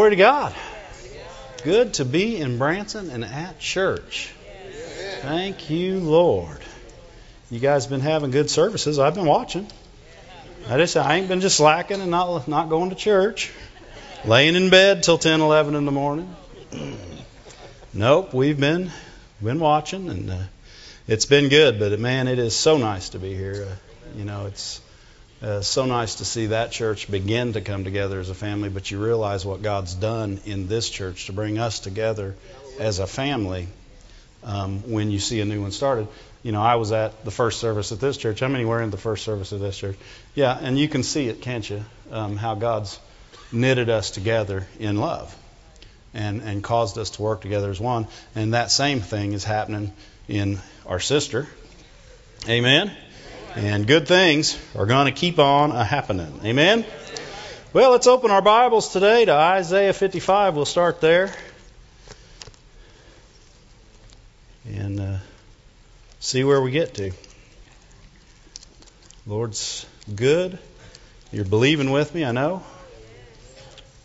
Glory to God. Good to be in Branson and at church. Thank you, Lord. You guys been having good services. I've been watching. I just I ain't been just slacking and not not going to church, laying in bed till 10, 11 in the morning. nope, we've been been watching and uh, it's been good. But man, it is so nice to be here. Uh, you know, it's uh, so nice to see that church begin to come together as a family, but you realize what God's done in this church to bring us together as a family um, when you see a new one started. You know, I was at the first service at this church. How many were in the first service of this church? Yeah, and you can see it, can't you? Um, how God's knitted us together in love and, and caused us to work together as one. And that same thing is happening in our sister. Amen. And good things are going to keep on a happening. Amen? Well, let's open our Bibles today to Isaiah 55. We'll start there. And uh, see where we get to. Lord's good. You're believing with me, I know.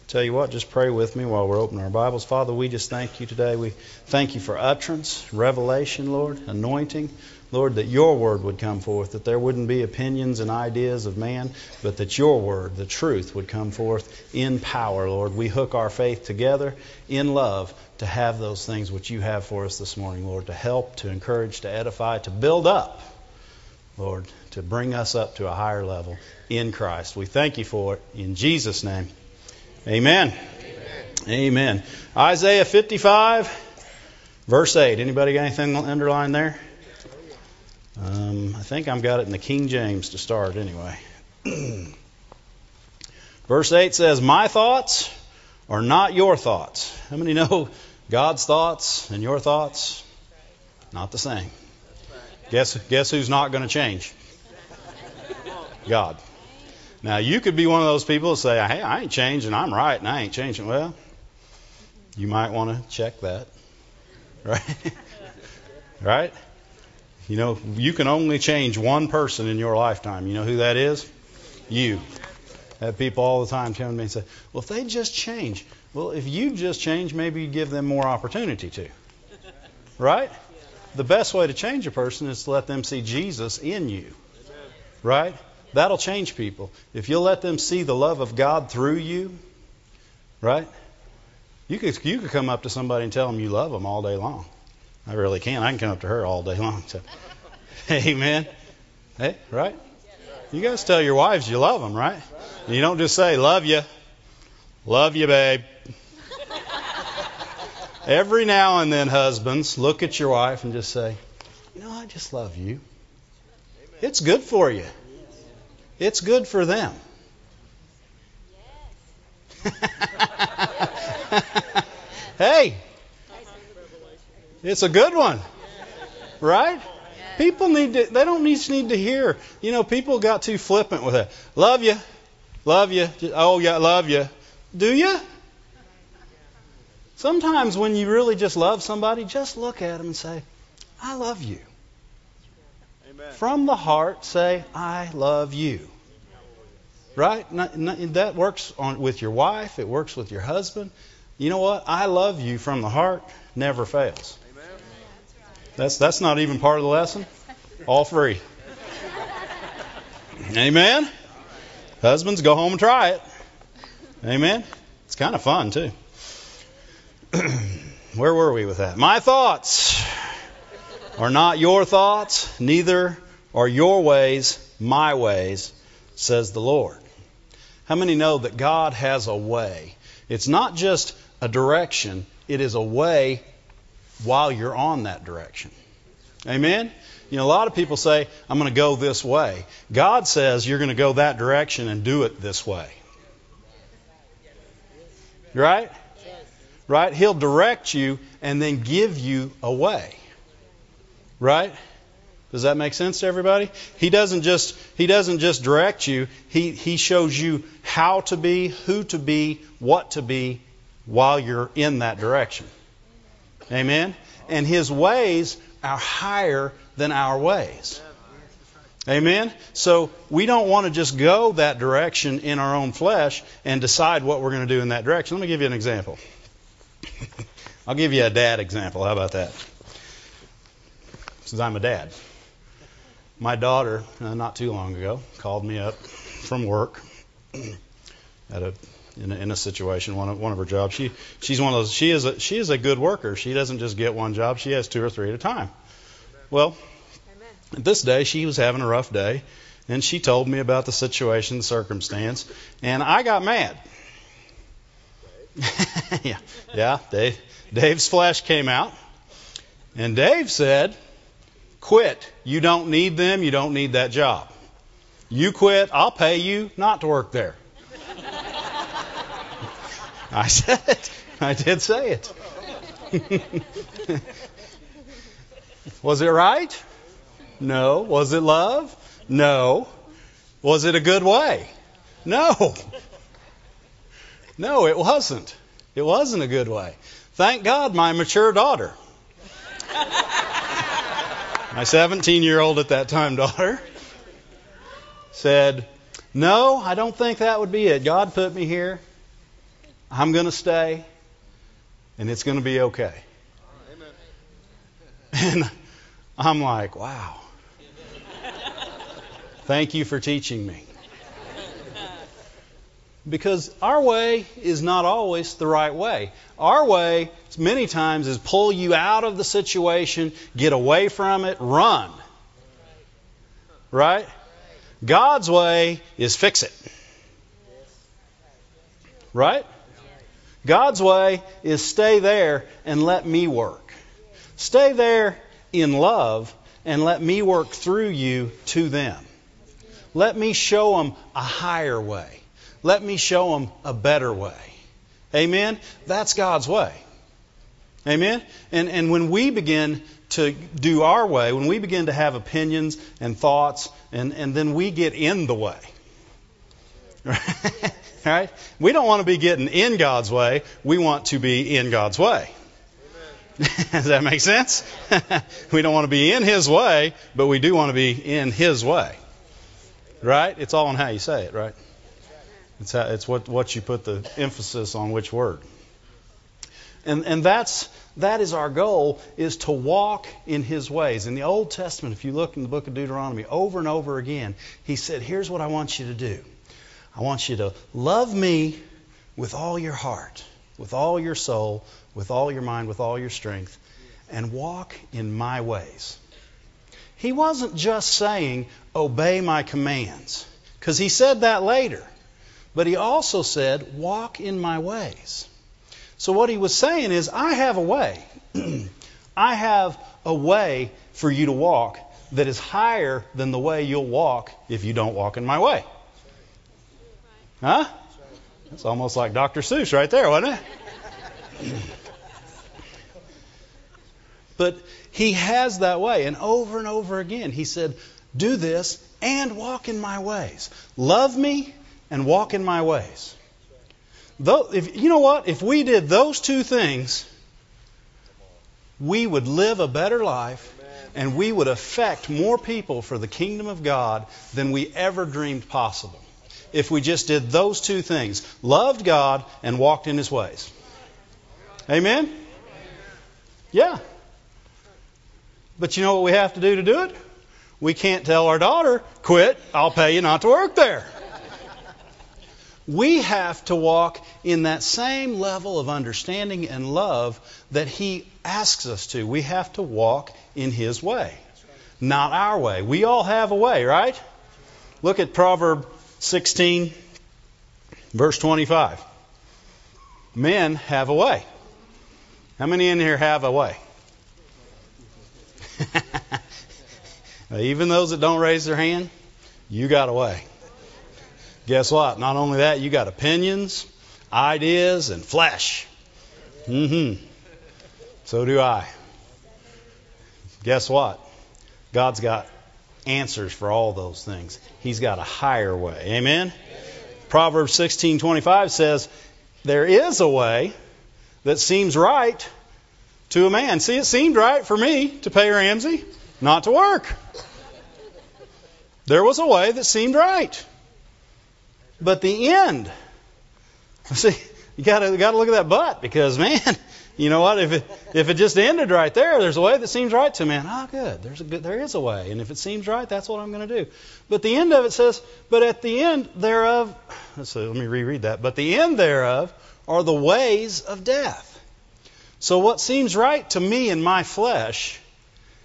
Tell you what, just pray with me while we're opening our Bibles. Father, we just thank you today. We thank you for utterance, revelation, Lord, anointing. Lord, that your word would come forth, that there wouldn't be opinions and ideas of man, but that your word, the truth, would come forth in power, Lord. We hook our faith together in love to have those things which you have for us this morning, Lord, to help, to encourage, to edify, to build up, Lord, to bring us up to a higher level in Christ. We thank you for it in Jesus' name. Amen. Amen. Amen. Isaiah 55, verse 8. Anybody got anything underlined there? Um, I think I've got it in the King James to start anyway. Verse 8 says, My thoughts are not your thoughts. How many know God's thoughts and your thoughts? Not the same. Guess, guess who's not going to change? God. Now, you could be one of those people who say, Hey, I ain't changing, I'm right, and I ain't changing. Well, you might want to check that. Right? right? You know, you can only change one person in your lifetime. You know who that is? You. I have people all the time come to me and say, Well, if they just change. Well, if you just change, maybe you give them more opportunity to. Right? The best way to change a person is to let them see Jesus in you. Right? That'll change people. If you'll let them see the love of God through you, right? You could you could come up to somebody and tell them you love them all day long. I really can. I can come up to her all day long. So, amen. Hey, right? You guys tell your wives you love them, right? You don't just say love you, love you, babe. Every now and then, husbands, look at your wife and just say, you know, I just love you. It's good for you. It's good for them. hey, it's a good one. Right? People need to, they don't need, need to hear. You know, people got too flippant with it. Love you. Love you. Oh, yeah, love you. Do you? Sometimes when you really just love somebody, just look at them and say, I love you. Amen. From the heart, say, I love you. Right? That works on, with your wife, it works with your husband. You know what? I love you from the heart never fails. That's that's not even part of the lesson. All free. Amen. Husbands, go home and try it. Amen. It's kind of fun too. Where were we with that? My thoughts are not your thoughts, neither are your ways my ways, says the Lord. How many know that God has a way? It's not just a direction, it is a way while you're on that direction. Amen? You know, a lot of people say, I'm going to go this way. God says you're going to go that direction and do it this way. Right? Right? He'll direct you and then give you a way. Right? Does that make sense to everybody? He doesn't just he doesn't just direct you. He he shows you how to be, who to be, what to be while you're in that direction. Amen? And his ways are higher than our ways. Amen? So we don't want to just go that direction in our own flesh and decide what we're going to do in that direction. Let me give you an example. I'll give you a dad example. How about that? Since I'm a dad. My daughter, uh, not too long ago, called me up from work at a in a, in a situation, one of, one of her jobs. She she's one of those. She is a she is a good worker. She doesn't just get one job. She has two or three at a time. Well, this day she was having a rough day, and she told me about the situation, the circumstance, and I got mad. yeah, yeah. Dave, Dave's flash came out, and Dave said, "Quit. You don't need them. You don't need that job. You quit. I'll pay you not to work there." I said it. I did say it. Was it right? No. Was it love? No. Was it a good way? No. No, it wasn't. It wasn't a good way. Thank God my mature daughter, my 17 year old at that time daughter, said, No, I don't think that would be it. God put me here. I'm going to stay, and it's going to be okay. And I'm like, wow. Thank you for teaching me. Because our way is not always the right way. Our way, many times, is pull you out of the situation, get away from it, run. Right? God's way is fix it. Right? God's way is stay there and let me work. Stay there in love and let me work through you to them. Let me show them a higher way. Let me show them a better way. Amen? That's God's way. Amen? And, and when we begin to do our way, when we begin to have opinions and thoughts, and, and then we get in the way. Right? We don't want to be getting in God's way. We want to be in God's way. Does that make sense? we don't want to be in His way, but we do want to be in His way. Right? It's all in how you say it, right? It's, how, it's what, what you put the emphasis on which word. And, and that's, that is our goal, is to walk in His ways. In the Old Testament, if you look in the book of Deuteronomy, over and over again, He said, here's what I want you to do. I want you to love me with all your heart, with all your soul, with all your mind, with all your strength, and walk in my ways. He wasn't just saying, obey my commands, because he said that later. But he also said, walk in my ways. So what he was saying is, I have a way. I have a way for you to walk that is higher than the way you'll walk if you don't walk in my way. Huh? That's almost like Dr. Seuss right there, wasn't it? but he has that way. And over and over again, he said, Do this and walk in my ways. Love me and walk in my ways. Though, if, you know what? If we did those two things, we would live a better life and we would affect more people for the kingdom of God than we ever dreamed possible if we just did those two things loved God and walked in His ways. Amen? Yeah. But you know what we have to do to do it? We can't tell our daughter, quit, I'll pay you not to work there. We have to walk in that same level of understanding and love that He asks us to. We have to walk in His way, not our way. We all have a way, right? Look at Proverb 16, verse 25. Men have a way. How many in here have a way? Even those that don't raise their hand, you got a way. Guess what? Not only that, you got opinions, ideas, and flesh. Mm-hmm. So do I. Guess what? God's got answers for all those things. He's got a higher way. Amen. Proverbs 16:25 says, "There is a way that seems right to a man." See, it seemed right for me to pay Ramsey not to work. there was a way that seemed right. But the end, see, you gotta, gotta look at that butt because man, you know what? If it, if it just ended right there, there's a way that seems right to me. And, oh, good. There's a good, there is a way. And if it seems right, that's what I'm going to do. But the end of it says, but at the end thereof, let's let me reread that. But the end thereof are the ways of death. So what seems right to me in my flesh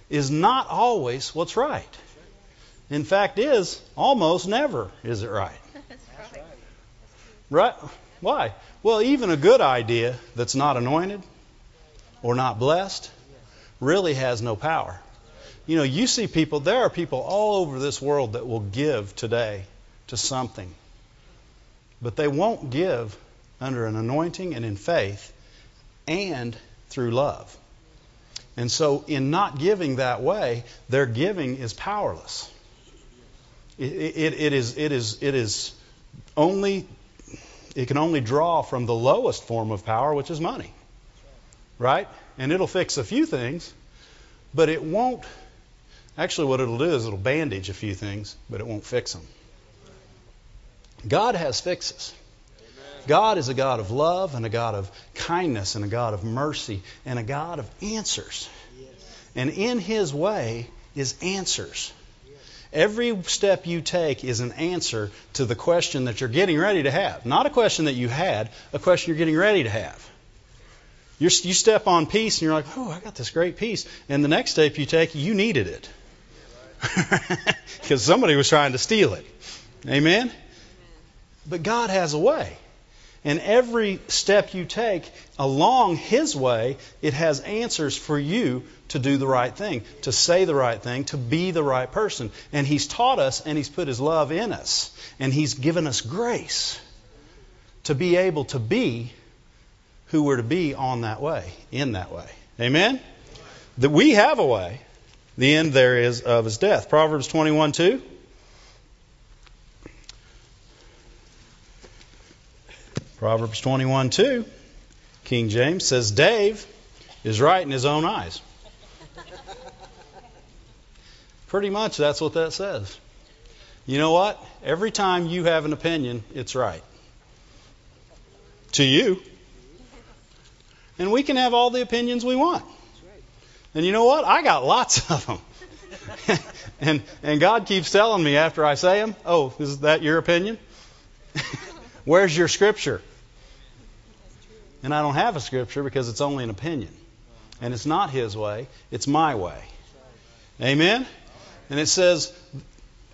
is not always what's right. In fact, is almost never is it right. Right? Why? Well, even a good idea that's not anointed or not blessed really has no power. You know, you see people, there are people all over this world that will give today to something, but they won't give under an anointing and in faith and through love. And so, in not giving that way, their giving is powerless. It, it, it, is, it, is, it is only, it can only draw from the lowest form of power, which is money. Right? And it'll fix a few things, but it won't. Actually, what it'll do is it'll bandage a few things, but it won't fix them. God has fixes. God is a God of love and a God of kindness and a God of mercy and a God of answers. And in His way is answers. Every step you take is an answer to the question that you're getting ready to have. Not a question that you had, a question you're getting ready to have. You step on peace and you're like, oh, I got this great peace. And the next step you take, you needed it. Because somebody was trying to steal it. Amen? But God has a way. And every step you take along His way, it has answers for you to do the right thing, to say the right thing, to be the right person. And He's taught us and He's put His love in us. And He's given us grace to be able to be who we're to be on that way, in that way. Amen? That we have a way. The end there is of His death. Proverbs 21 2. Proverbs 21 2, King James says, Dave is right in his own eyes. Pretty much that's what that says. You know what? Every time you have an opinion, it's right. To you. And we can have all the opinions we want. And you know what? I got lots of them. and and God keeps telling me after I say them, "Oh, is that your opinion? Where's your scripture?" And I don't have a scripture because it's only an opinion. And it's not his way, it's my way. Amen? And it says,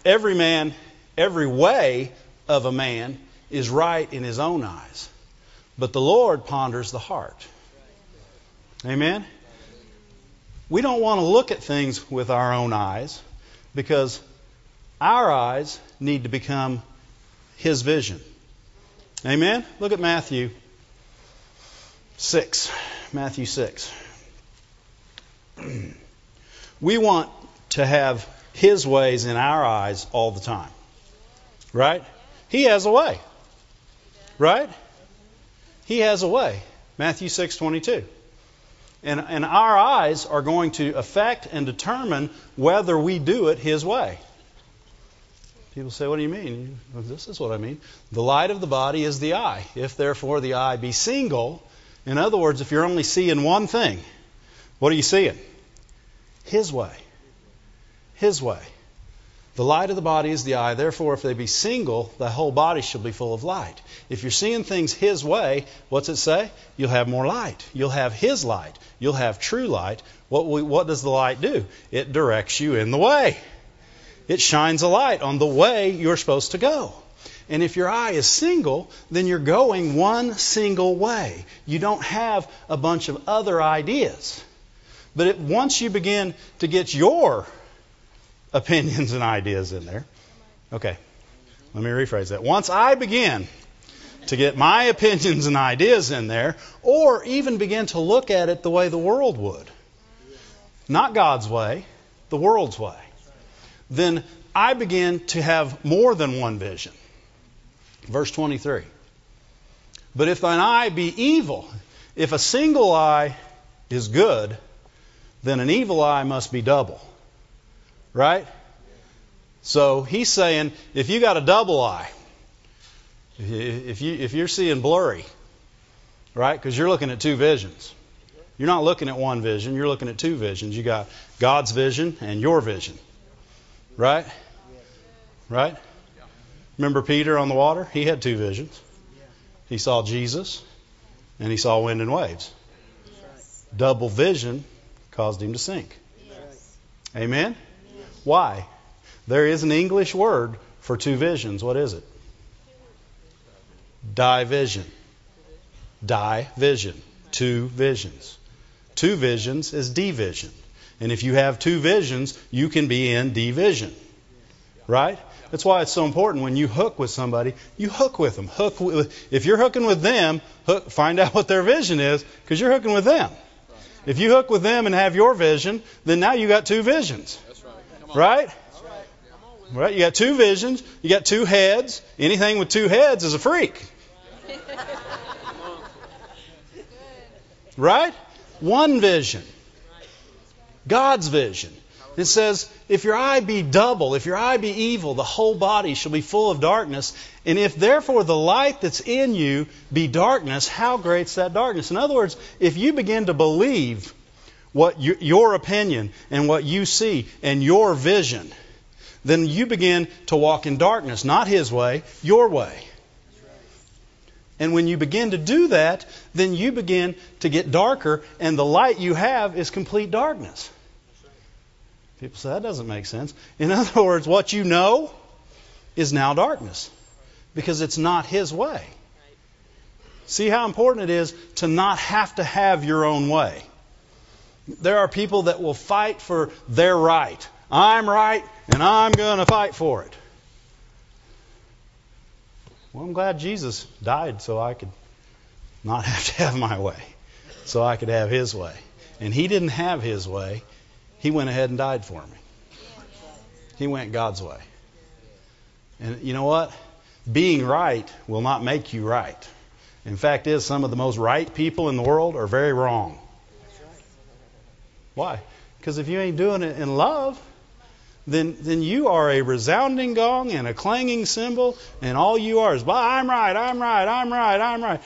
every man, every way of a man is right in his own eyes. But the Lord ponders the heart. Amen? We don't want to look at things with our own eyes because our eyes need to become His vision. Amen? Look at Matthew 6. Matthew 6. we want to have His ways in our eyes all the time. Right? He has a way. Right? He has a way. Matthew 6:22. And, and our eyes are going to affect and determine whether we do it His way. People say, What do you mean? This is what I mean. The light of the body is the eye. If therefore the eye be single, in other words, if you're only seeing one thing, what are you seeing? His way. His way. The light of the body is the eye. Therefore, if they be single, the whole body shall be full of light. If you're seeing things His way, what's it say? You'll have more light. You'll have His light. You'll have true light. What, we, what does the light do? It directs you in the way. It shines a light on the way you're supposed to go. And if your eye is single, then you're going one single way. You don't have a bunch of other ideas. But it, once you begin to get your opinions and ideas in there, okay, let me rephrase that. Once I begin to get my opinions and ideas in there, or even begin to look at it the way the world would, not God's way, the world's way, then I begin to have more than one vision. Verse 23. But if thine eye be evil, if a single eye is good, then an evil eye must be double. Right? So he's saying if you got a double eye, if you if you're seeing blurry, right? Because you're looking at two visions. You're not looking at one vision, you're looking at two visions. You got God's vision and your vision. Right? Right? Remember Peter on the water? He had two visions. He saw Jesus and he saw wind and waves. Double vision caused him to sink. Amen? Why? There is an English word for two visions. What is it? Division. Division. Two visions. Two visions is division. And if you have two visions, you can be in division. Right? That's why it's so important when you hook with somebody, you hook with them. Hook with, if you're hooking with them, hook, find out what their vision is because you're hooking with them. If you hook with them and have your vision, then now you got two visions. Right? Right? You got two visions, you got two heads. Anything with two heads is a freak. Right? One vision. God's vision. It says, if your eye be double, if your eye be evil, the whole body shall be full of darkness. And if therefore the light that's in you be darkness, how great's that darkness? In other words, if you begin to believe what you, your opinion and what you see and your vision, then you begin to walk in darkness, not His way, your way. And when you begin to do that, then you begin to get darker, and the light you have is complete darkness. People say that doesn't make sense. In other words, what you know is now darkness because it's not His way. See how important it is to not have to have your own way. There are people that will fight for their right. I'm right, and I'm going to fight for it. Well, I'm glad Jesus died so I could not have to have my way, so I could have His way. And He didn't have His way. He went ahead and died for me. He went God's way. And you know what? Being right will not make you right. In fact, is some of the most right people in the world are very wrong. Why? Because if you ain't doing it in love, then then you are a resounding gong and a clanging cymbal, and all you are is, well, I'm right, I'm right, I'm right, I'm right.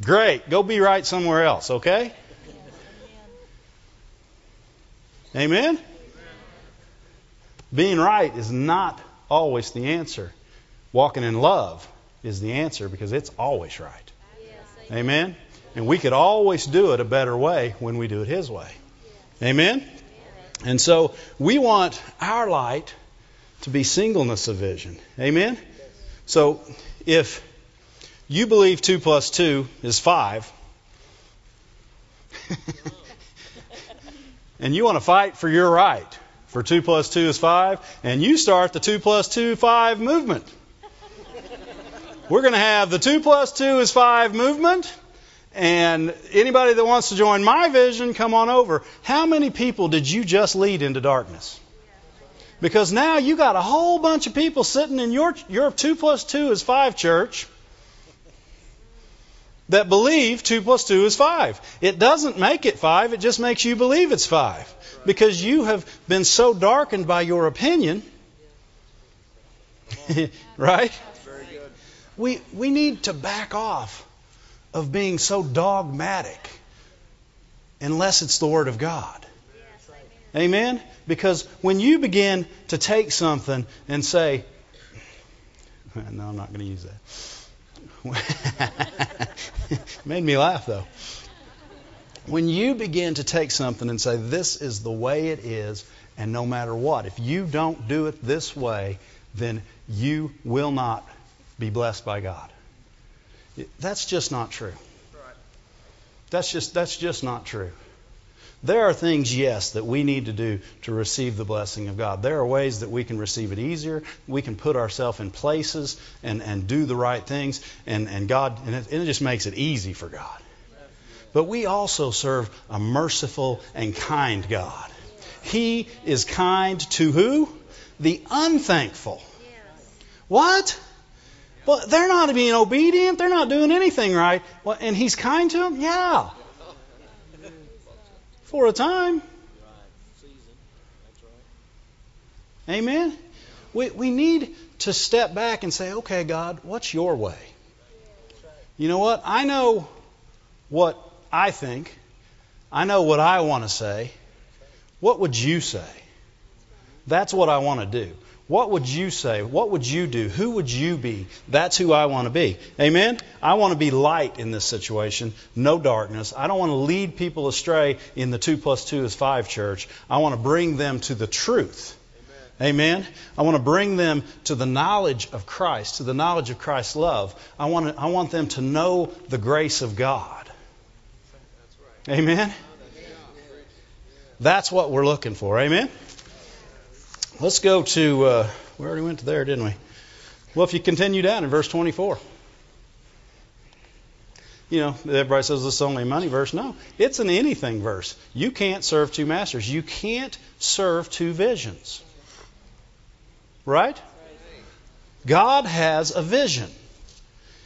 Great, go be right somewhere else, okay? Amen? Being right is not always the answer. Walking in love is the answer because it's always right. Amen? And we could always do it a better way when we do it His way. Amen? And so we want our light to be singleness of vision. Amen? So if you believe 2 plus 2 is 5, and you want to fight for your right, for 2 plus 2 is 5, and you start the 2 plus 2 5 movement. We're going to have the 2 plus 2 is 5 movement, and anybody that wants to join my vision, come on over. How many people did you just lead into darkness? Because now you got a whole bunch of people sitting in your your 2 plus 2 is 5 church that believe 2 plus 2 is 5. It doesn't make it 5, it just makes you believe it's 5. Because you have been so darkened by your opinion. right? We, we need to back off of being so dogmatic unless it's the Word of God. Amen? Because when you begin to take something and say, no, I'm not going to use that. Made me laugh though. When you begin to take something and say, This is the way it is, and no matter what, if you don't do it this way, then you will not be blessed by God. That's just not true. That's just, that's just not true. There are things, yes, that we need to do to receive the blessing of God. There are ways that we can receive it easier. We can put ourselves in places and, and do the right things, and, and God, and it, and it just makes it easy for God. But we also serve a merciful and kind God. He is kind to who? The unthankful. What? Well, they're not being obedient. They're not doing anything right. Well, and He's kind to them? Yeah for a time. Amen. we, we need to step back and say, okay, God, what's your way? You know what? I know what I think. I know what I want to say. What would you say? That's what I want to do. What would you say? What would you do? Who would you be? That's who I want to be. Amen? I want to be light in this situation, no darkness. I don't want to lead people astray in the 2 plus 2 is 5 church. I want to bring them to the truth. Amen. I want to bring them to the knowledge of Christ, to the knowledge of Christ's love. I want, to, I want them to know the grace of God. Amen. That's what we're looking for. Amen. Let's go to, uh, we already went to there, didn't we? Well, if you continue down in verse 24. You know, everybody says this is only a money verse. No, it's an anything verse. You can't serve two masters. You can't serve two visions. Right? God has a vision.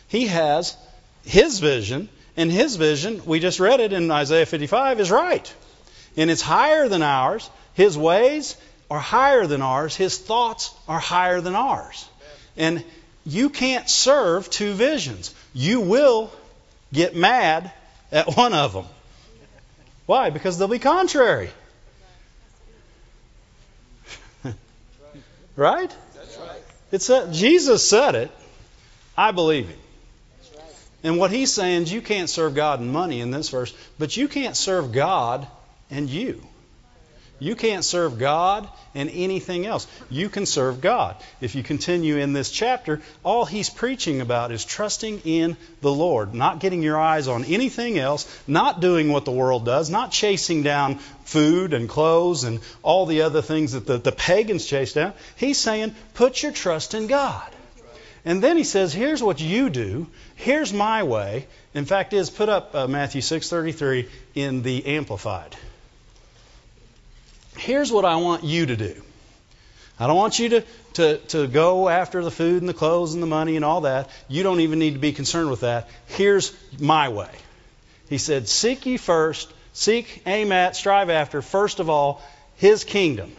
He has His vision, and His vision, we just read it in Isaiah 55, is right. And it's higher than ours. His ways are higher than ours. His thoughts are higher than ours. And you can't serve two visions. You will get mad at one of them. Why? Because they'll be contrary. right? Right. It's a, Jesus said it. I believe him. And what he's saying is you can't serve God and money in this verse, but you can't serve God and you. You can't serve God and anything else. You can serve God. If you continue in this chapter, all he's preaching about is trusting in the Lord, not getting your eyes on anything else, not doing what the world does, not chasing down food and clothes and all the other things that the, the pagans chase down. He's saying, put your trust in God. And then he says, here's what you do. Here's my way. In fact, is put up uh, Matthew 6:33 in the Amplified here's what I want you to do. I don't want you to, to, to go after the food and the clothes and the money and all that. You don't even need to be concerned with that. Here's my way. He said, Seek ye first, seek, aim at, strive after, first of all, His kingdom,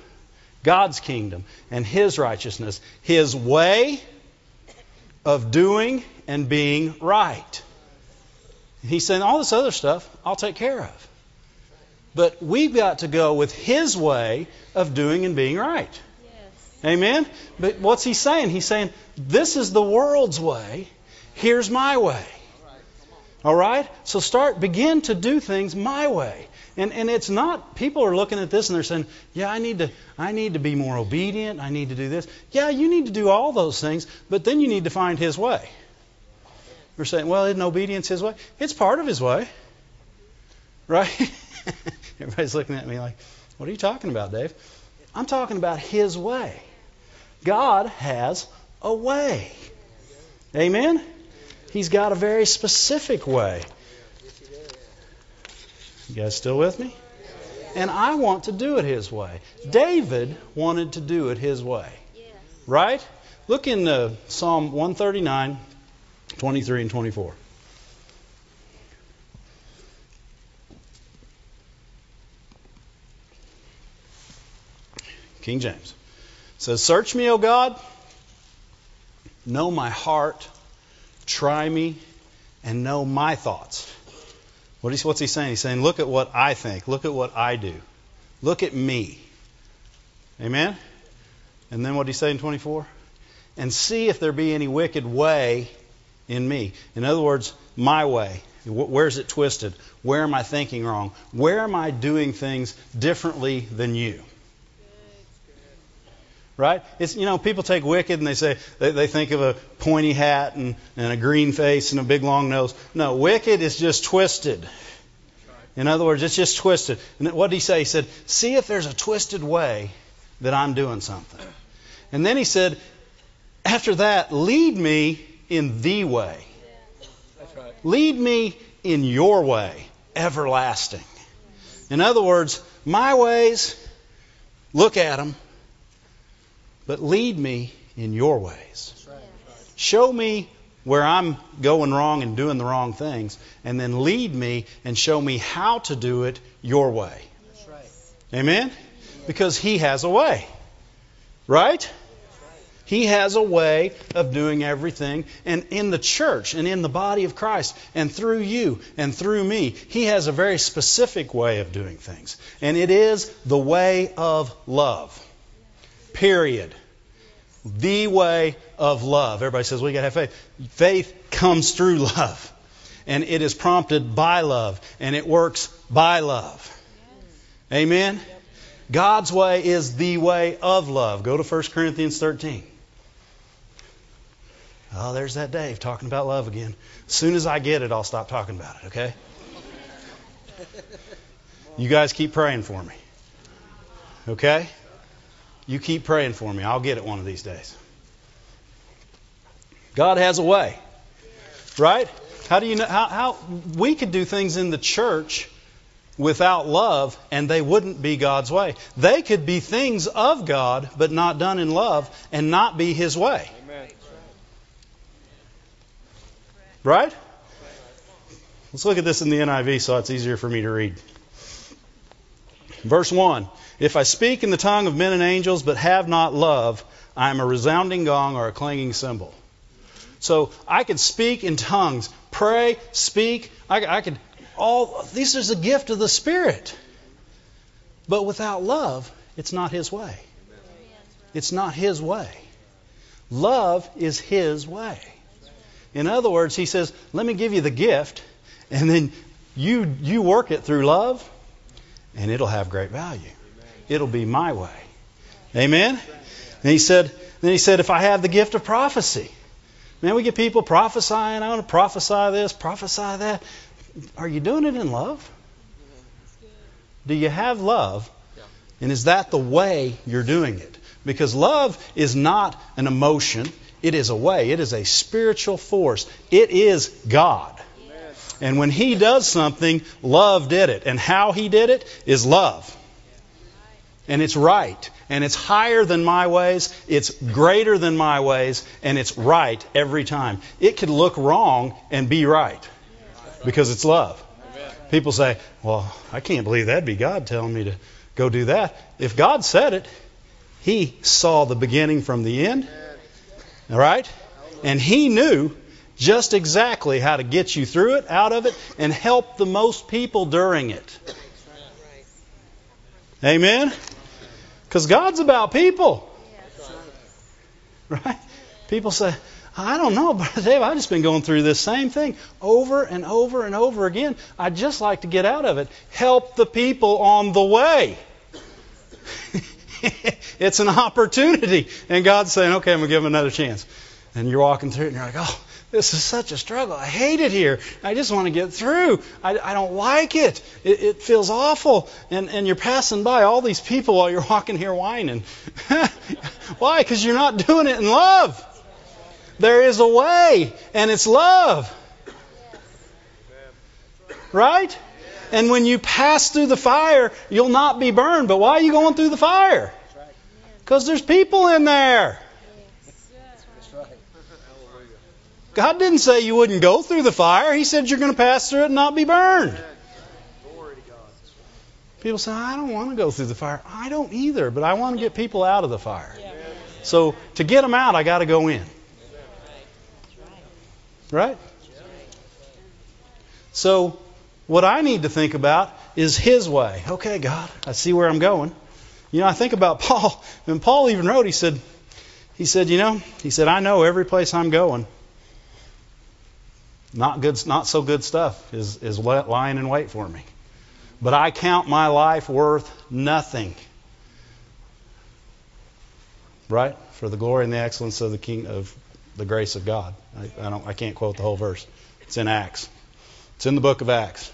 God's kingdom, and His righteousness, His way of doing and being right. He said, All this other stuff, I'll take care of. But we've got to go with His way of doing and being right. Yes. Amen? But what's He saying? He's saying, This is the world's way. Here's my way. All right? So start, begin to do things my way. And, and it's not, people are looking at this and they're saying, yeah, I need, to, I need to be more obedient. I need to do this. Yeah, you need to do all those things, but then you need to find His way. We're saying, well, isn't obedience His way? It's part of His way. Right? Everybody's looking at me like, what are you talking about, Dave? I'm talking about His way. God has a way. Amen? He's got a very specific way. You guys still with me? And I want to do it His way. David wanted to do it His way. Right? Look in uh, Psalm 139, 23 and 24. King James. It says, Search me, O God, know my heart, try me, and know my thoughts. What is, what's he saying? He's saying, Look at what I think, look at what I do, look at me. Amen? And then what did he say in 24? And see if there be any wicked way in me. In other words, my way. Where's it twisted? Where am I thinking wrong? Where am I doing things differently than you? Right? It's you know people take wicked and they say they, they think of a pointy hat and, and a green face and a big long nose. No, wicked is just twisted. In other words, it's just twisted. And what did he say? He said, "See if there's a twisted way that I'm doing something." And then he said, after that, lead me in the way. Lead me in your way, everlasting. In other words, my ways, look at them, but lead me in your ways. Show me where I'm going wrong and doing the wrong things, and then lead me and show me how to do it your way. Amen? Because He has a way. Right? He has a way of doing everything. And in the church and in the body of Christ and through you and through me, He has a very specific way of doing things. And it is the way of love. Period. The way of love. Everybody says we got to have faith. Faith comes through love. And it is prompted by love. And it works by love. Amen? God's way is the way of love. Go to 1 Corinthians 13. Oh, there's that Dave talking about love again. As soon as I get it, I'll stop talking about it, okay? You guys keep praying for me. Okay? You keep praying for me. I'll get it one of these days. God has a way. Right? How do you know how, how we could do things in the church without love and they wouldn't be God's way. They could be things of God but not done in love and not be his way. Amen. Right? Let's look at this in the NIV so it's easier for me to read. Verse 1 If I speak in the tongue of men and angels but have not love, I am a resounding gong or a clanging cymbal. So I could speak in tongues, pray, speak. I, I could all this is a gift of the Spirit. But without love, it's not His way. It's not His way. Love is His way. In other words, He says, "Let me give you the gift, and then you you work it through love, and it'll have great value. It'll be my way." Amen. And He said, then He said, "If I have the gift of prophecy." Man, we get people prophesying. I want to prophesy this, prophesy that. Are you doing it in love? Do you have love? And is that the way you're doing it? Because love is not an emotion, it is a way, it is a spiritual force. It is God. And when He does something, love did it. And how He did it is love. And it's right. And it's higher than my ways. It's greater than my ways. And it's right every time. It could look wrong and be right because it's love. People say, well, I can't believe that'd be God telling me to go do that. If God said it, He saw the beginning from the end. All right? And He knew just exactly how to get you through it, out of it, and help the most people during it. Amen? Because God's about people. Right? People say, I don't know, Brother Dave. I've just been going through this same thing over and over and over again. I'd just like to get out of it. Help the people on the way. it's an opportunity. And God's saying, okay, I'm going to give them another chance. And you're walking through it and you're like, oh, this is such a struggle. I hate it here. I just want to get through. I, I don't like it. it. It feels awful. And, and you're passing by all these people while you're walking here whining. Why? Because you're not doing it in love. There is a way, and it's love. Right? And when you pass through the fire, you'll not be burned. But why are you going through the fire? Because there's people in there. God didn't say you wouldn't go through the fire. He said you're going to pass through it and not be burned. People say, I don't want to go through the fire. I don't either, but I want to get people out of the fire. So to get them out, I got to go in. Right? So, what I need to think about is His way. Okay, God, I see where I'm going. You know, I think about Paul, and Paul even wrote, he said, he said, you know, he said, I know every place I'm going. Not good, not so good stuff is, is lying in wait for me. But I count my life worth nothing. Right? For the glory and the excellence of the King of the grace of God. I, I, don't, I can't quote the whole verse. It's in Acts. It's in the book of Acts.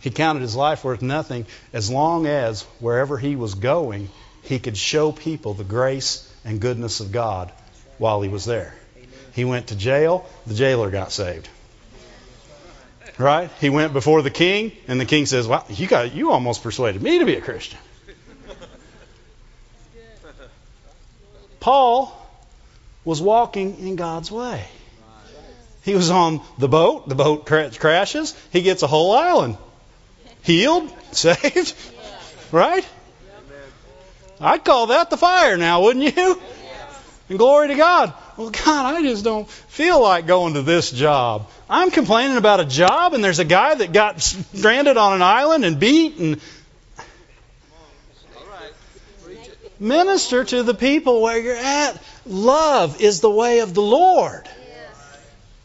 He counted his life worth nothing as long as wherever he was going, he could show people the grace and goodness of God while he was there. He went to jail, the jailer got saved. Right? He went before the king, and the king says, "Well, you got you almost persuaded me to be a Christian." Paul was walking in God's way. He was on the boat. The boat crashes. He gets a whole island healed, saved, right? I'd call that the fire now, wouldn't you? And glory to God. Well, God, I just don't feel like going to this job. I'm complaining about a job, and there's a guy that got stranded on an island and beat, and minister to the people where you're at. Love is the way of the Lord.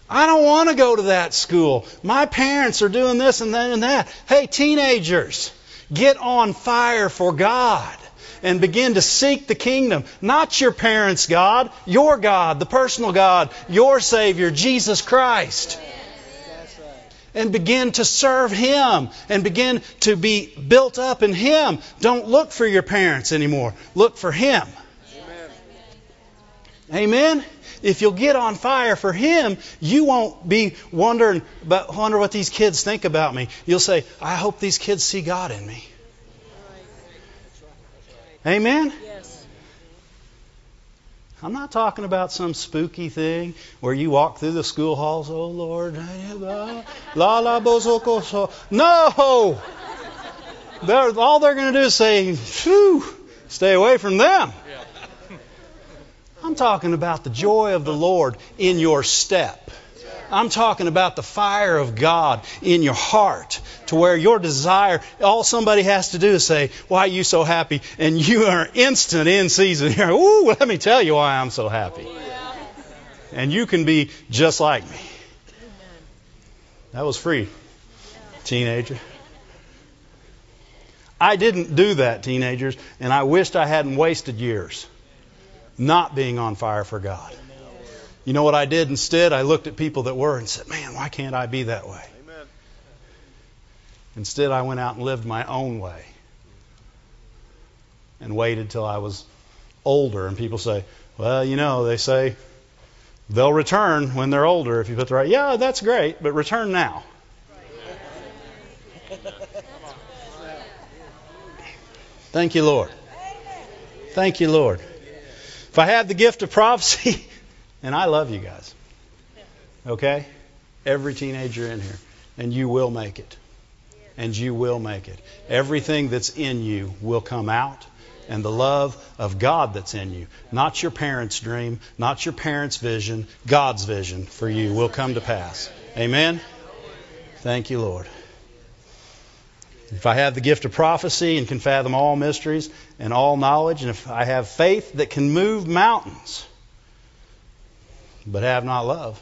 I don't want to go to that school. My parents are doing this and that and that. Hey, teenagers, get on fire for God and begin to seek the kingdom. Not your parents' God, your God, the personal God, your Savior, Jesus Christ. And begin to serve Him and begin to be built up in Him. Don't look for your parents anymore. Look for Him. Amen. If you'll get on fire for Him, you won't be wondering, but wonder what these kids think about me. You'll say, I hope these kids see God in me. Amen? Yes. I'm not talking about some spooky thing where you walk through the school halls, oh Lord, la la bozoko so. No! They're, all they're going to do is say, phew, stay away from them. I'm talking about the joy of the Lord in your step. I'm talking about the fire of God in your heart to where your desire, all somebody has to do is say, Why are you so happy? And you are instant in season here. Ooh, let me tell you why I'm so happy. And you can be just like me. That was free, teenager. I didn't do that, teenagers, and I wished I hadn't wasted years not being on fire for God. You know what I did instead? I looked at people that were and said, Man, why can't I be that way? Amen. Instead, I went out and lived my own way and waited till I was older. And people say, Well, you know, they say they'll return when they're older if you put the right. Yeah, that's great, but return now. Thank you, Lord. Thank you, Lord. If I had the gift of prophecy, and I love you guys, okay? Every teenager in here, and you will make it. And you will make it. Everything that's in you will come out, and the love of God that's in you, not your parents' dream, not your parents' vision, God's vision for you will come to pass. Amen? Thank you, Lord. If I have the gift of prophecy and can fathom all mysteries and all knowledge, and if I have faith that can move mountains, but have not love,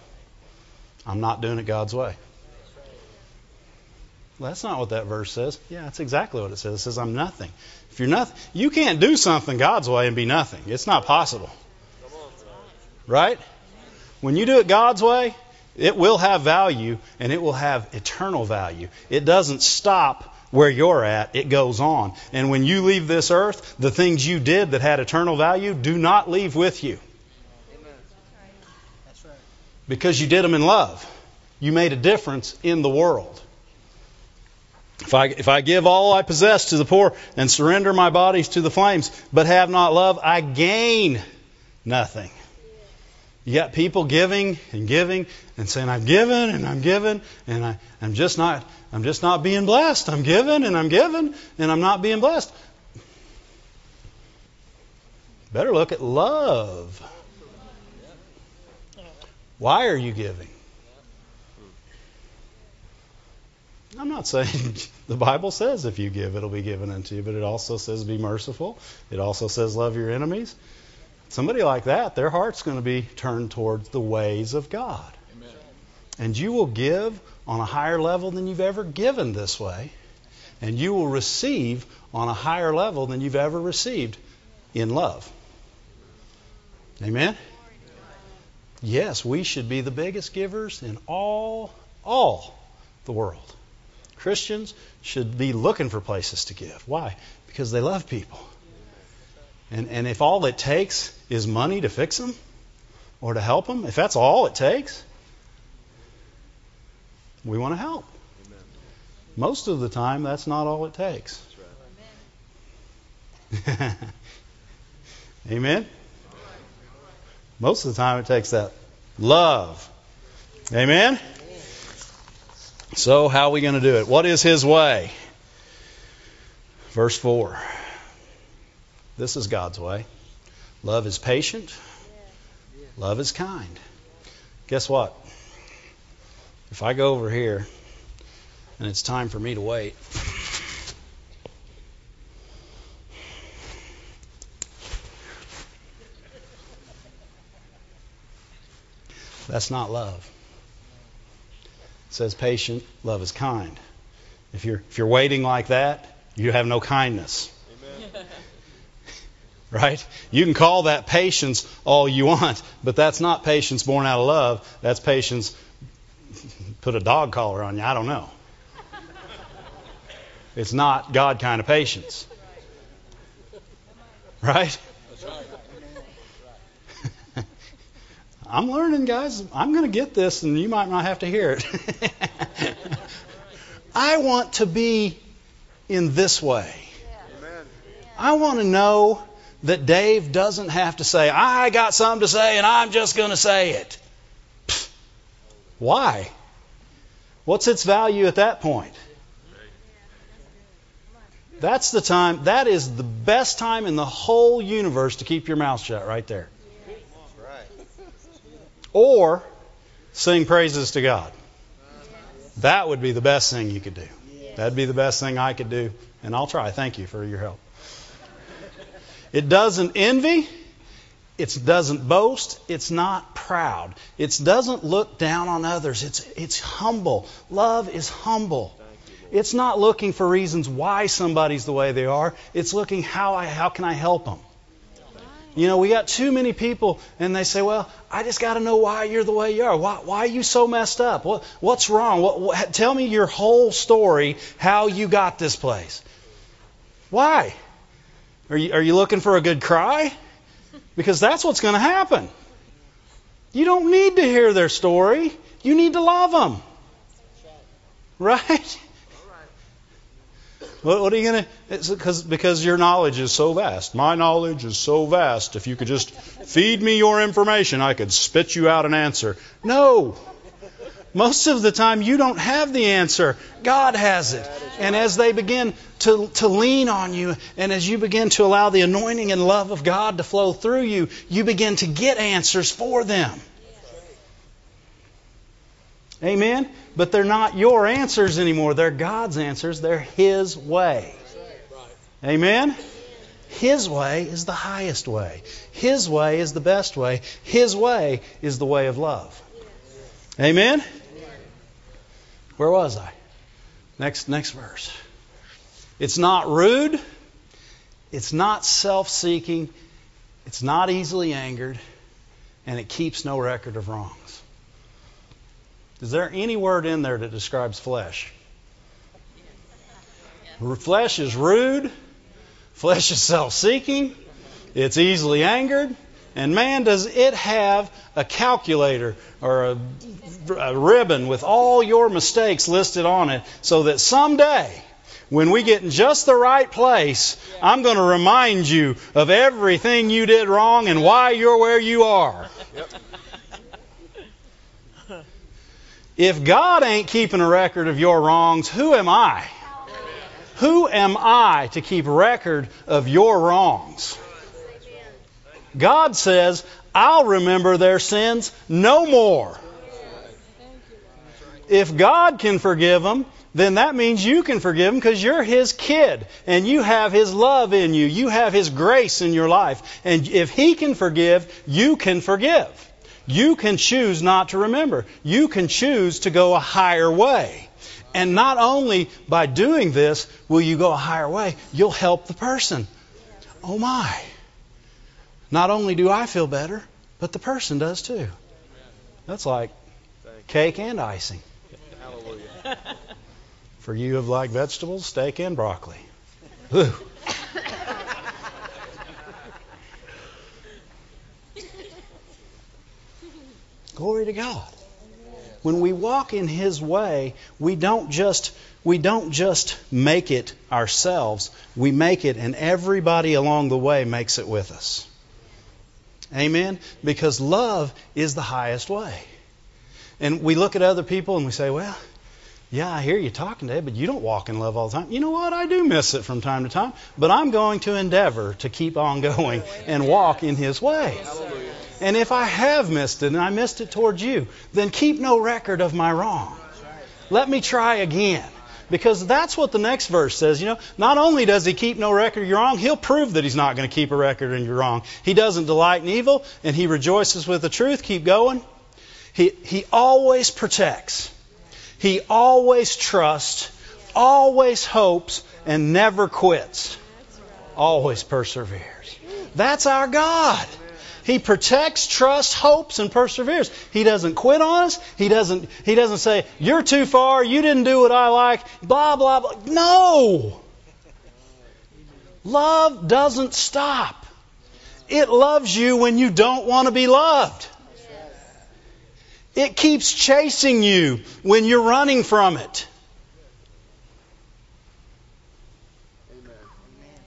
I'm not doing it God's way. Well, that's not what that verse says. Yeah, that's exactly what it says. It says, I'm nothing. If you're nothing, you can't do something God's way and be nothing. It's not possible. Right? When you do it God's way, it will have value and it will have eternal value. It doesn't stop where you're at, it goes on. And when you leave this earth, the things you did that had eternal value do not leave with you. Because you did them in love. You made a difference in the world. If I, if I give all I possess to the poor and surrender my bodies to the flames, but have not love, I gain nothing. You got people giving and giving and saying, I'm giving and I'm giving and I, I'm just not I'm just not being blessed. I'm giving and I'm giving and I'm not being blessed. Better look at love. Why are you giving? I'm not saying the Bible says if you give, it'll be given unto you, but it also says be merciful. It also says love your enemies. Somebody like that, their heart's going to be turned towards the ways of God. Amen. And you will give on a higher level than you've ever given this way. And you will receive on a higher level than you've ever received in love. Amen? Yes, we should be the biggest givers in all, all the world. Christians should be looking for places to give. Why? Because they love people. And, and if all it takes is money to fix them or to help them, if that's all it takes, we want to help. Amen. Most of the time, that's not all it takes. Amen? Most of the time, it takes that love. Amen? So, how are we going to do it? What is His way? Verse 4. This is God's way. Love is patient. Love is kind. Guess what? If I go over here and it's time for me to wait, that's not love. It says patient, love is kind. If you're if you're waiting like that, you have no kindness. right? You can call that patience all you want, but that's not patience born out of love. That's patience put a dog collar on you. I don't know. It's not God kind of patience. Right? I'm learning, guys. I'm going to get this, and you might not have to hear it. I want to be in this way. I want to know that Dave doesn't have to say, I got something to say and I'm just going to say it. Pfft. Why? What's its value at that point? That's the time, that is the best time in the whole universe to keep your mouth shut right there. Or sing praises to God. That would be the best thing you could do. That'd be the best thing I could do. And I'll try. Thank you for your help. It doesn't envy. It doesn't boast. It's not proud. It doesn't look down on others. It's, it's humble. Love is humble. It's not looking for reasons why somebody's the way they are. It's looking how I, how can I help them. You know, we got too many people, and they say, "Well, I just got to know why you're the way you are. Why, why are you so messed up? What, what's wrong? What, what, tell me your whole story, how you got this place. Why? Are you, are you looking for a good cry? Because that's what's going to happen. You don't need to hear their story. You need to love them. Right? What, what are you going to? Because because your knowledge is so vast. My knowledge is so vast. If you could just feed me your information, I could spit you out an answer. No. Most of the time, you don't have the answer. God has it. And as they begin to, to lean on you, and as you begin to allow the anointing and love of God to flow through you, you begin to get answers for them. Amen? But they're not your answers anymore. They're God's answers. They're His way. Amen? His way is the highest way. His way is the best way. His way is the way of love. Amen? Where was I? Next next verse. It's not rude. It's not self-seeking. It's not easily angered, and it keeps no record of wrongs. Is there any word in there that describes flesh? Flesh is rude. Flesh is self-seeking. It's easily angered. And man, does it have a calculator or a, a, ribbon with all your mistakes listed on it so that someday, when we get in just the right place, I'm going to remind you of everything you did wrong and why you're where you are. If God ain't keeping a record of your wrongs, who am I? Who am I to keep record of your wrongs? God says, I'll remember their sins no more. If God can forgive them, then that means you can forgive them because you're His kid and you have His love in you. You have His grace in your life. And if He can forgive, you can forgive. You can choose not to remember. You can choose to go a higher way. And not only by doing this will you go a higher way, you'll help the person. Oh my. Not only do I feel better, but the person does too. That's like cake and icing. Hallelujah. For you have like vegetables, steak and broccoli. Ooh. Glory to God. When we walk in his way, we don't just we don't just make it ourselves, we make it and everybody along the way makes it with us. Amen? Because love is the highest way. And we look at other people and we say, well, yeah, I hear you talking today, but you don't walk in love all the time. You know what? I do miss it from time to time, but I'm going to endeavor to keep on going and walk in His way. And if I have missed it and I missed it towards you, then keep no record of my wrong. Let me try again. Because that's what the next verse says. You know, not only does he keep no record of your wrong, he'll prove that he's not going to keep a record of your wrong. He doesn't delight in evil, and he rejoices with the truth. Keep going. He, he always protects. He always trusts, always hopes, and never quits. Always perseveres. That's our God. He protects, trusts, hopes, and perseveres. He doesn't quit on us. He doesn't, he doesn't say, You're too far, you didn't do what I like, blah, blah, blah. No! Love doesn't stop. It loves you when you don't want to be loved. It keeps chasing you when you're running from it.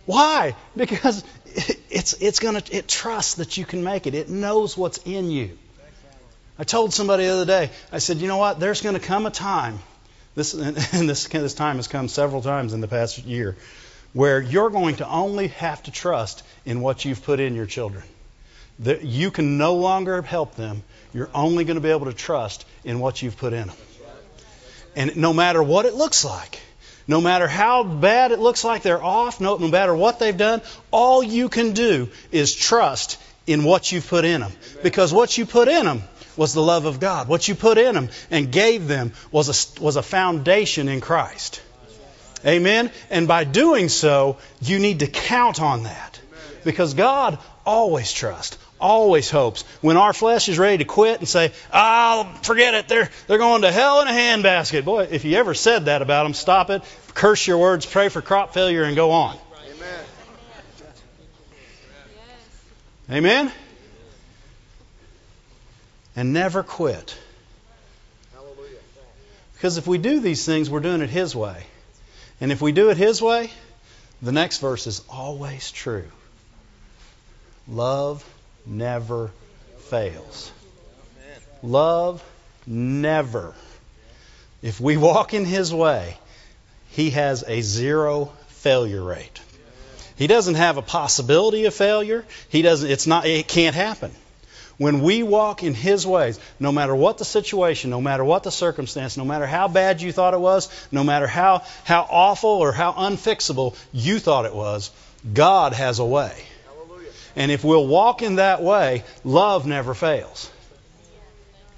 Why? Because it's, it's going to, it trusts that you can make it. It knows what's in you. I told somebody the other day, I said, you know what? There's going to come a time, this, and this, this time has come several times in the past year, where you're going to only have to trust in what you've put in your children. That you can no longer help them. You're only going to be able to trust in what you've put in them. And no matter what it looks like, no matter how bad it looks like they're off, no, no matter what they've done, all you can do is trust in what you've put in them. Because what you put in them was the love of God. What you put in them and gave them was a, was a foundation in Christ. Amen? And by doing so, you need to count on that. Because God always trusts, always hopes. When our flesh is ready to quit and say, "I'll oh, forget it. They're they're going to hell in a handbasket." Boy, if you ever said that about them, stop it. Curse your words, pray for crop failure, and go on. Amen. Amen. And never quit. Hallelujah. Because if we do these things, we're doing it His way. And if we do it His way, the next verse is always true. Love never fails. Love never. If we walk in His way, He has a zero failure rate. He doesn't have a possibility of failure. He doesn't. It's not. It can't happen. When we walk in His ways, no matter what the situation, no matter what the circumstance, no matter how bad you thought it was, no matter how, how awful or how unfixable you thought it was, God has a way. And if we'll walk in that way, love never fails.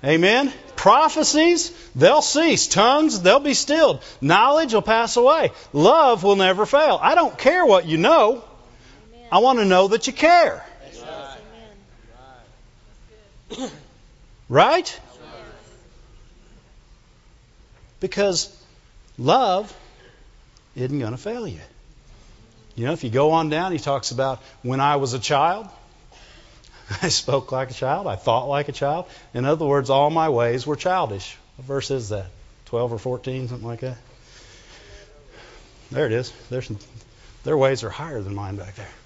Amen? Prophecies, they'll cease. Tongues, they'll be stilled. Knowledge will pass away. Love will never fail. I don't care what you know. I want to know that you care. Right? Because love isn't going to fail you. You know, if you go on down, he talks about when I was a child, I spoke like a child, I thought like a child. In other words, all my ways were childish. What verse is that? 12 or 14, something like that? There it is. Their ways are higher than mine back there.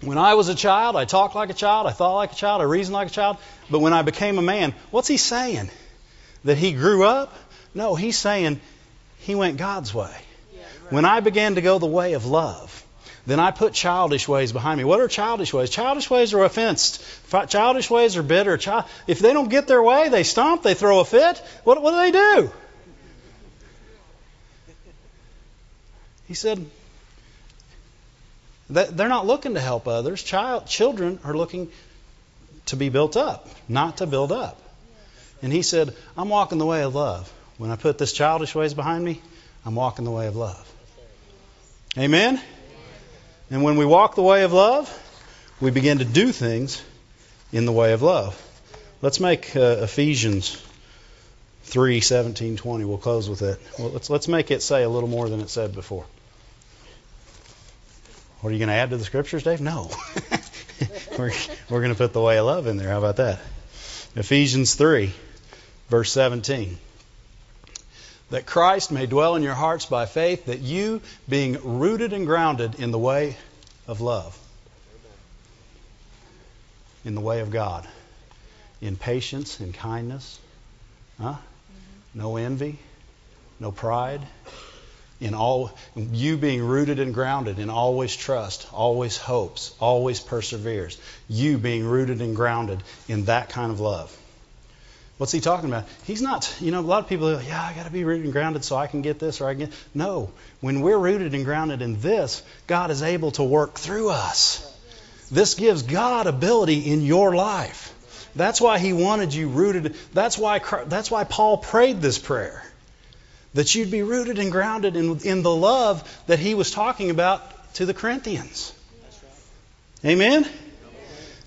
When I was a child, I talked like a child, I thought like a child, I reasoned like a child. But when I became a man, what's he saying? That he grew up? No, he's saying he went God's way. When I began to go the way of love, then I put childish ways behind me. What are childish ways? Childish ways are offensed. Childish ways are bitter. If they don't get their way, they stomp, they throw a fit. What, what do they do? He said, they're not looking to help others. Child, children are looking to be built up, not to build up. And he said, I'm walking the way of love. When I put this childish ways behind me, I'm walking the way of love. Amen? And when we walk the way of love, we begin to do things in the way of love. Let's make uh, Ephesians 3 17, 20. We'll close with it. Well, let's, let's make it say a little more than it said before. What are you going to add to the scriptures, Dave? No. we're we're going to put the way of love in there. How about that? Ephesians 3, verse 17 that Christ may dwell in your hearts by faith, that you, being rooted and grounded in the way of love, in the way of God, in patience and kindness, huh? no envy, no pride, in all you being rooted and grounded in always trust, always hopes, always perseveres. You being rooted and grounded in that kind of love. What's he talking about? He's not, you know, a lot of people are, yeah, I got to be rooted and grounded so I can get this or I can get. No. When we're rooted and grounded in this, God is able to work through us. This gives God ability in your life. That's why he wanted you rooted. That's why, that's why Paul prayed this prayer. That you'd be rooted and grounded in, in the love that he was talking about to the Corinthians. Amen?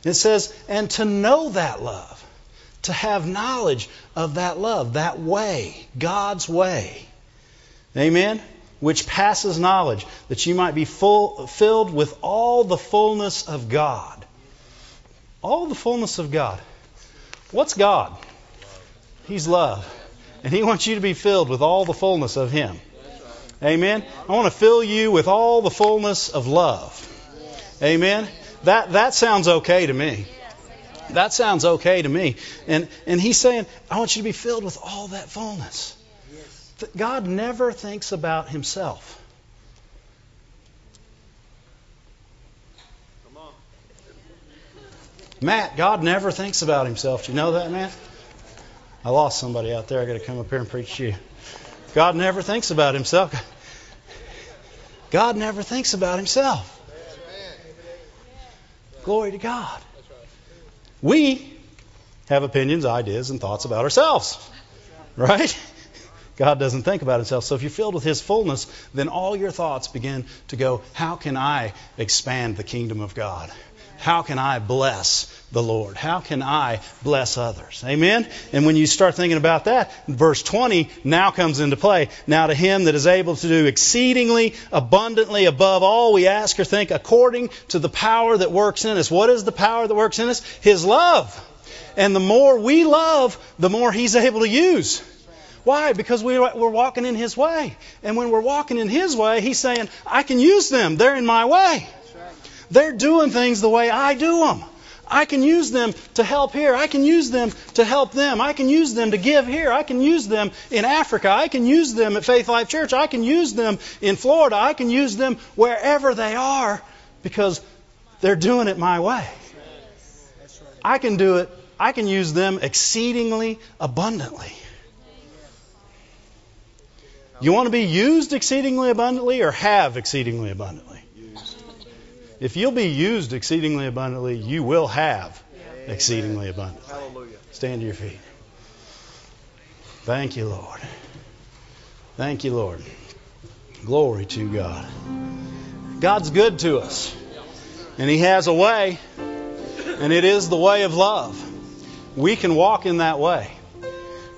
It says, and to know that love to have knowledge of that love, that way, God's way. Amen? Which passes knowledge, that you might be full, filled with all the fullness of God. All the fullness of God. What's God? He's love. And He wants you to be filled with all the fullness of Him. Amen? I want to fill you with all the fullness of love. Amen? That, that sounds okay to me. That sounds okay to me. And, and he's saying, I want you to be filled with all that fullness. God never thinks about himself. Matt, God never thinks about himself. Do you know that, Matt? I lost somebody out there. I got to come up here and preach to you. God never thinks about himself. God never thinks about himself. Glory to God. We have opinions, ideas, and thoughts about ourselves. Right? God doesn't think about himself. So if you're filled with his fullness, then all your thoughts begin to go, how can I expand the kingdom of God? How can I bless the Lord? How can I bless others? Amen? And when you start thinking about that, verse 20 now comes into play. Now to him that is able to do exceedingly abundantly above all we ask or think according to the power that works in us. What is the power that works in us? His love. And the more we love, the more he's able to use. Why? Because we, are walking in His way. And when we're walking in His way, He's saying, I can use them. They're in my way. They're doing things the way I do them. I can use them to help here. I can use them to help them. I can use them to give here. I can use them in Africa. I can use them at Faith Life Church. I can use them in Florida. I can use them wherever they are because they're doing it my way. I can do it. I can use them exceedingly abundantly. You want to be used exceedingly abundantly or have exceedingly abundantly? If you'll be used exceedingly abundantly, you will have exceedingly abundantly. Hallelujah. Stand to your feet. Thank you, Lord. Thank you, Lord. Glory to God. God's good to us. And He has a way, and it is the way of love. We can walk in that way.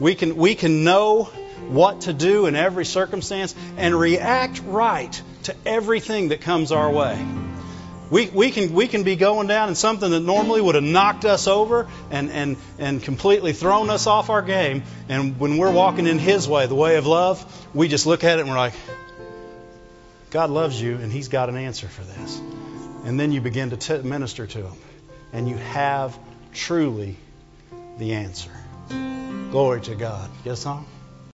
We can, we can know what to do in every circumstance and react right to everything that comes our way. We, we, can, we can be going down in something that normally would have knocked us over and, and, and completely thrown us off our game. And when we're walking in His way, the way of love, we just look at it and we're like, God loves you and He's got an answer for this. And then you begin to t- minister to Him. And you have truly the answer. Glory to God. Yes, song?